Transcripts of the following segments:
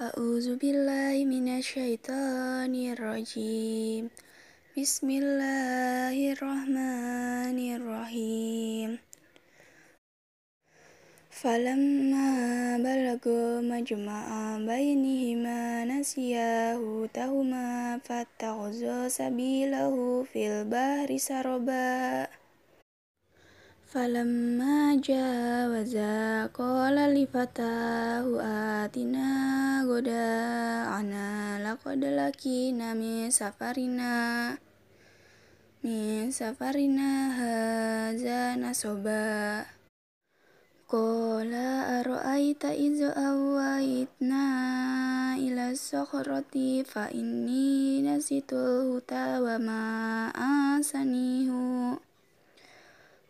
A'udzu billahi minasyaitonir rajim. Bismillahirrahmanirrahim. Falamma balago majma'a bainihima nasiyahu tahuma fattakhadha sabilahu fil bahri saraba. فلما جاوزا قال لفتاه آتنا غداءنا لقد لقينا من سفرنا من سفرنا هذا نصبا قال أرأيت إذ أويتنا إلى الصخرة فإني نسيت الهدى وما أنسانيه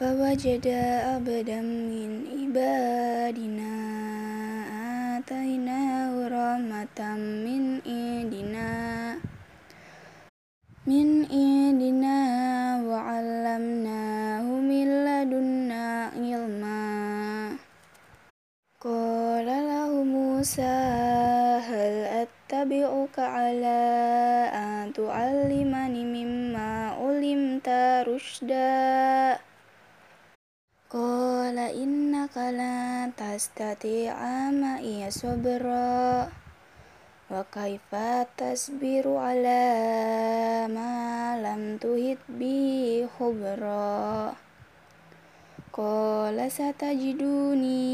فوجد عبدا من عبادنا آتيناه رحمة من عندنا من عندنا وعلمناه من لدنا علما قال له موسى هل أتبعك على أن تعلمني مما علمت رشدا Qala tas lan ama iya sobero, wa kaifa tasbiru ala malam tuhit bi khubra. Qala satajiduni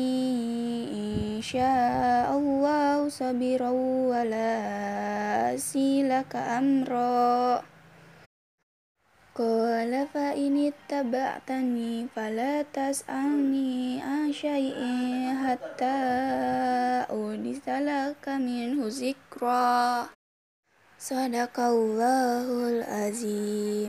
insya Allah sabira wa la silaka amra. Qala fa ini taba'tani fala tas'alni an syai'in hatta udisalaka minhu zikra. Sadaqallahul azim.